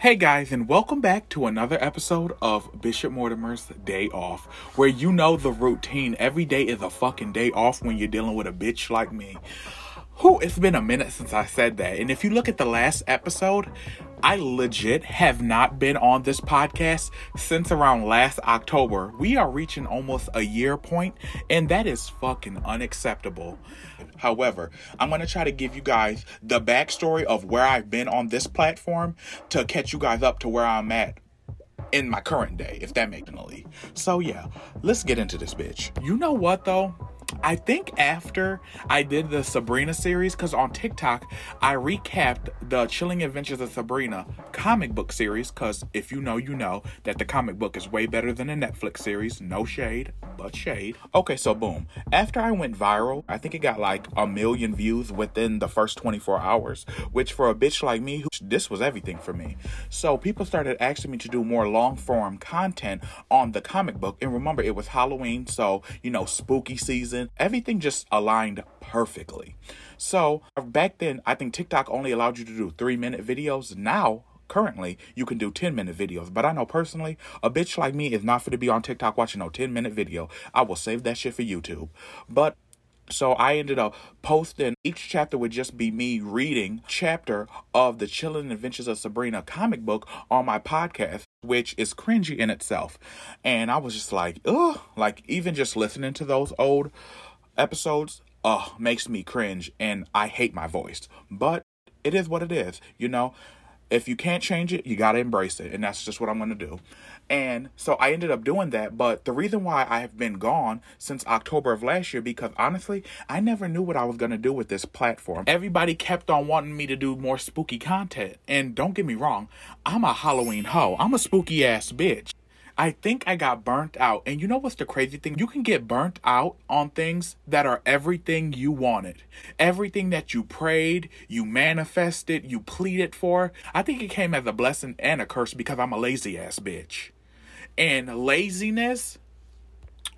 Hey guys, and welcome back to another episode of Bishop Mortimer's Day Off, where you know the routine. Every day is a fucking day off when you're dealing with a bitch like me. Who, it's been a minute since I said that. And if you look at the last episode, I legit have not been on this podcast since around last October. We are reaching almost a year point, and that is fucking unacceptable. However, I'm to try to give you guys the backstory of where I've been on this platform to catch you guys up to where I'm at in my current day, if that makes sense. So, yeah, let's get into this bitch. You know what, though? I think after I did the Sabrina series, because on TikTok I recapped the Chilling Adventures of Sabrina comic book series, because if you know, you know that the comic book is way better than the Netflix series. No shade, but shade. Okay, so boom. After I went viral, I think it got like a million views within the first 24 hours, which for a bitch like me, this was everything for me. So people started asking me to do more long form content on the comic book. And remember, it was Halloween, so you know, spooky season everything just aligned perfectly. So back then, I think TikTok only allowed you to do three minute videos. Now, currently, you can do 10 minute videos. But I know personally, a bitch like me is not for to be on TikTok watching no 10 minute video. I will save that shit for YouTube. But so I ended up posting each chapter would just be me reading chapter of the Chilling Adventures of Sabrina comic book on my podcast, which is cringy in itself. And I was just like, ugh, like even just listening to those old episodes, ugh, makes me cringe and I hate my voice. But it is what it is, you know. If you can't change it, you gotta embrace it, and that's just what I'm gonna do. And so I ended up doing that. But the reason why I have been gone since October of last year, because honestly, I never knew what I was going to do with this platform. Everybody kept on wanting me to do more spooky content. And don't get me wrong, I'm a Halloween hoe. I'm a spooky ass bitch. I think I got burnt out. And you know what's the crazy thing? You can get burnt out on things that are everything you wanted. Everything that you prayed, you manifested, you pleaded for. I think it came as a blessing and a curse because I'm a lazy ass bitch. And laziness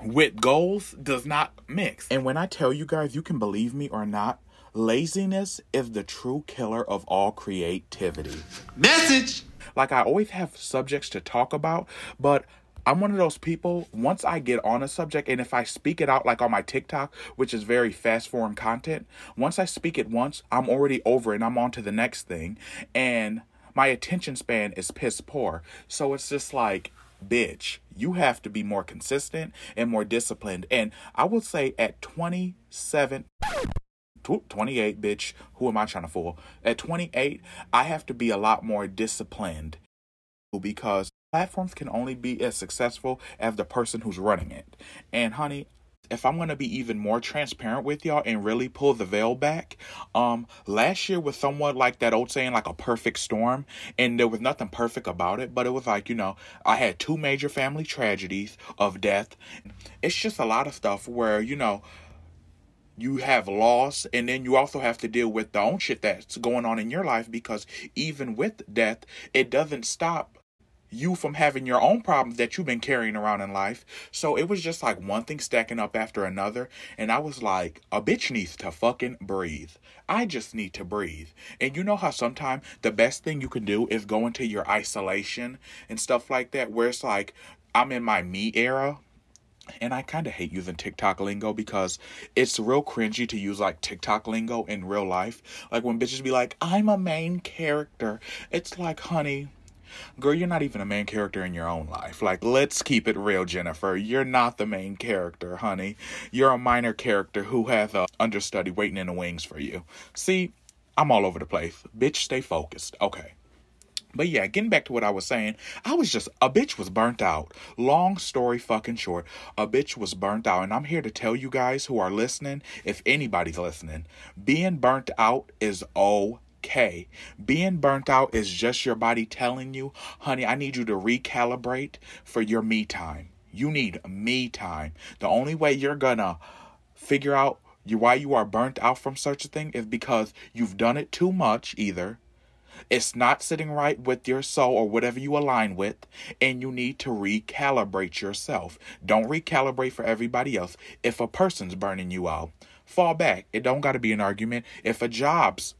with goals does not mix. And when I tell you guys, you can believe me or not, laziness is the true killer of all creativity. Message! Like, I always have subjects to talk about, but I'm one of those people, once I get on a subject, and if I speak it out like on my TikTok, which is very fast form content, once I speak it once, I'm already over and I'm on to the next thing. And my attention span is piss poor. So it's just like, bitch, you have to be more consistent and more disciplined. And I would say at 27, 28, bitch, who am I trying to fool? At 28, I have to be a lot more disciplined because platforms can only be as successful as the person who's running it. And honey, if I'm gonna be even more transparent with y'all and really pull the veil back, um, last year was somewhat like that old saying, like a perfect storm, and there was nothing perfect about it, but it was like, you know, I had two major family tragedies of death. It's just a lot of stuff where, you know, you have loss and then you also have to deal with the own shit that's going on in your life because even with death, it doesn't stop you from having your own problems that you've been carrying around in life. So it was just like one thing stacking up after another. And I was like, a bitch needs to fucking breathe. I just need to breathe. And you know how sometimes the best thing you can do is go into your isolation and stuff like that, where it's like, I'm in my me era. And I kind of hate using TikTok lingo because it's real cringy to use like TikTok lingo in real life. Like when bitches be like, I'm a main character. It's like, honey, Girl, you're not even a main character in your own life. Like, let's keep it real, Jennifer. You're not the main character, honey. You're a minor character who has a understudy waiting in the wings for you. See, I'm all over the place. Bitch, stay focused. Okay. But yeah, getting back to what I was saying, I was just a bitch was burnt out. Long story fucking short, a bitch was burnt out. And I'm here to tell you guys who are listening, if anybody's listening, being burnt out is okay okay. Being burnt out is just your body telling you, honey, I need you to recalibrate for your me time. You need me time. The only way you're gonna figure out why you are burnt out from such a thing is because you've done it too much, either. It's not sitting right with your soul or whatever you align with, and you need to recalibrate yourself. Don't recalibrate for everybody else. If a person's burning you out, fall back. It don't got to be an argument. If a job's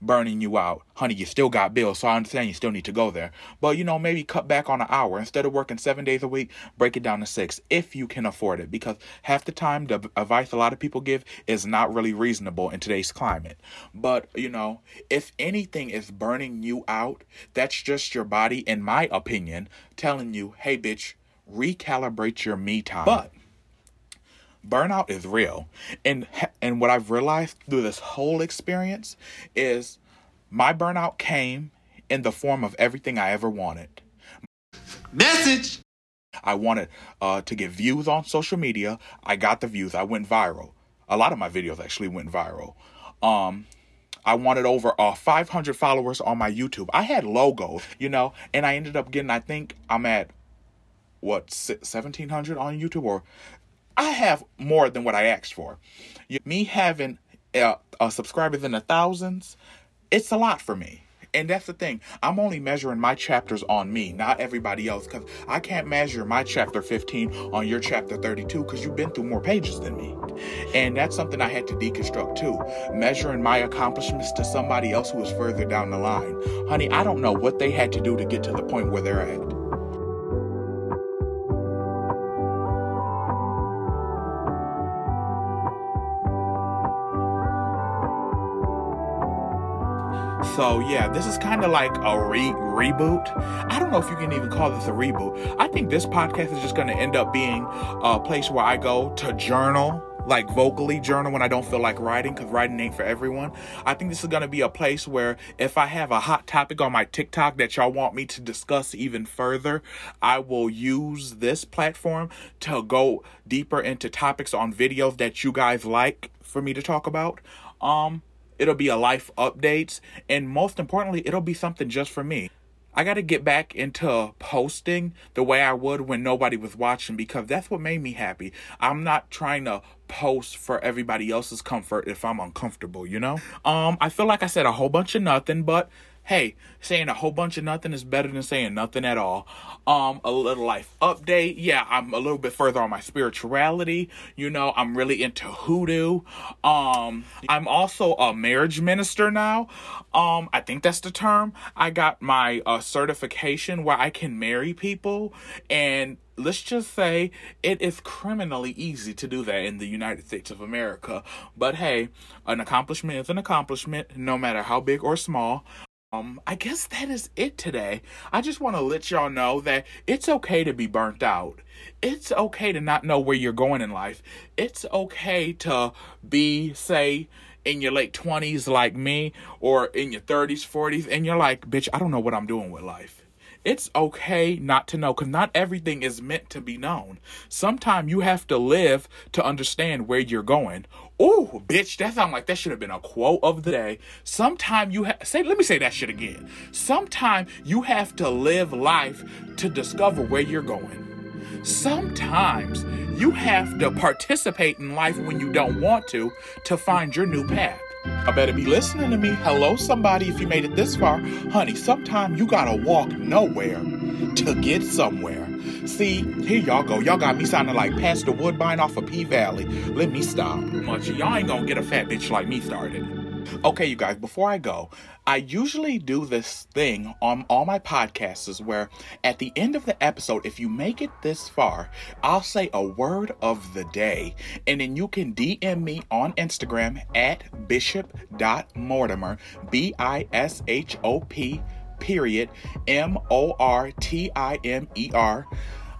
burning you out. Honey, you still got bills, so I understand you still need to go there. But you know, maybe cut back on an hour. Instead of working seven days a week, break it down to six if you can afford it. Because half the time, the advice a lot of people give is not really reasonable in today's climate. But you know, if anything is burning you out, that's just your body, in my opinion, telling you, hey, bitch, recalibrate your me time. But burnout is real. And and what i've realized through this whole experience is my burnout came in the form of everything i ever wanted. Message. I wanted uh, to get views on social media. I got the views. I went viral. A lot of my videos actually went viral. Um I wanted over uh, 500 followers on my YouTube. I had logos, you know, and I ended up getting, I think I'm at what 1700 on YouTube or I have more than what I asked for. Me having uh, uh, subscribers in the thousands, it's a lot for me. And that's the thing. I'm only measuring my chapters on me, not everybody else, because I can't measure my chapter 15 on your chapter 32 because you've been through more pages than me. And that's something I had to deconstruct too. Measuring my accomplishments to somebody else who is further down the line. Honey, I don't know what they had to do to get to the point where they're at. So yeah, this is kind of like a re reboot. I don't know if you can even call this a reboot. I think this podcast is just going to end up being a place where I go to journal like vocally journal when I don't feel like writing because writing ain't for everyone. I think this is going to be a place where if I have a hot topic on my TikTok that y'all want me to discuss even further, I will use this platform to go deeper into topics on videos that you guys like for me to talk about. Um, It'll be a life updates. And most importantly, it'll be something just for me. I got to get back into posting the way I would when nobody was watching because that's what made me happy. I'm not trying to post for everybody else's comfort if I'm uncomfortable, you know? Um I feel like I said a whole bunch of nothing, but hey, saying a whole bunch of nothing is better than saying nothing at all. Um, a little life update. Yeah, I'm a little bit further on my spirituality. You know, I'm really into hoodoo. Um, I'm also a marriage minister now. Um, I think that's the term. I got my uh, certification where I can marry people and let's just say it is criminally easy to do that in the United States of America. But hey, an accomplishment is an accomplishment, no matter how big or small. Um, I guess that is it today. I just want to let y'all know that it's okay to be burnt out. It's okay to not know where you're going in life. It's okay to be, say, in your late 20s like me, or in your 30s, 40s, and you're like, bitch, I don't know what I'm doing with life. It's okay not to know because not everything is meant to be known. Sometimes you have to live to understand where you're going. Oh, bitch, that sounds like that should have been a quote of the day. Sometime you have say let me say that shit again. Sometime you have to live life to discover where you're going. Sometimes you have to participate in life when you don't want to to find your new path. I better be listening to me. Hello, somebody, if you made it this far. Honey, sometimes you gotta walk nowhere to get somewhere. See, here y'all go. Y'all got me sounding like Pastor Woodbine off of P Valley. Let me stop. Much y'all ain't gonna get a fat bitch like me started. Okay, you guys, before I go, I usually do this thing on all my podcasts where at the end of the episode, if you make it this far, I'll say a word of the day. And then you can DM me on Instagram at bishop.mortimer, B I S H O P, period, M O R T I M E R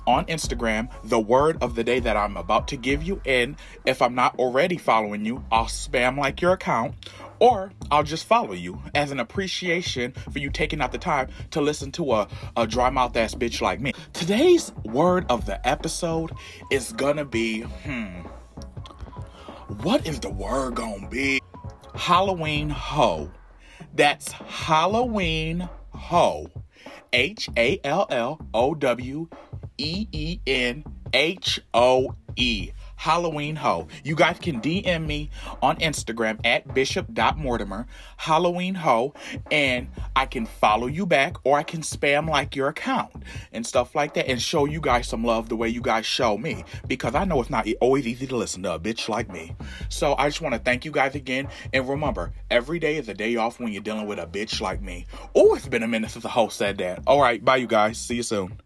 on Instagram the word of the day that I'm about to give you. And if I'm not already following you, I'll spam like your account or I'll just follow you as an appreciation for you taking out the time to listen to a, a dry mouth ass bitch like me. Today's word of the episode is gonna be hmm. What is the word gonna be? Halloween ho. That's Halloween ho. H A L L O W E E N H O E. Halloween Ho. You guys can DM me on Instagram at bishop.mortimer, Halloween Ho, and I can follow you back or I can spam like your account and stuff like that and show you guys some love the way you guys show me because I know it's not always easy to listen to a bitch like me. So I just want to thank you guys again and remember, every day is a day off when you're dealing with a bitch like me. Oh, it's been a minute since the host said that. All right, bye you guys. See you soon.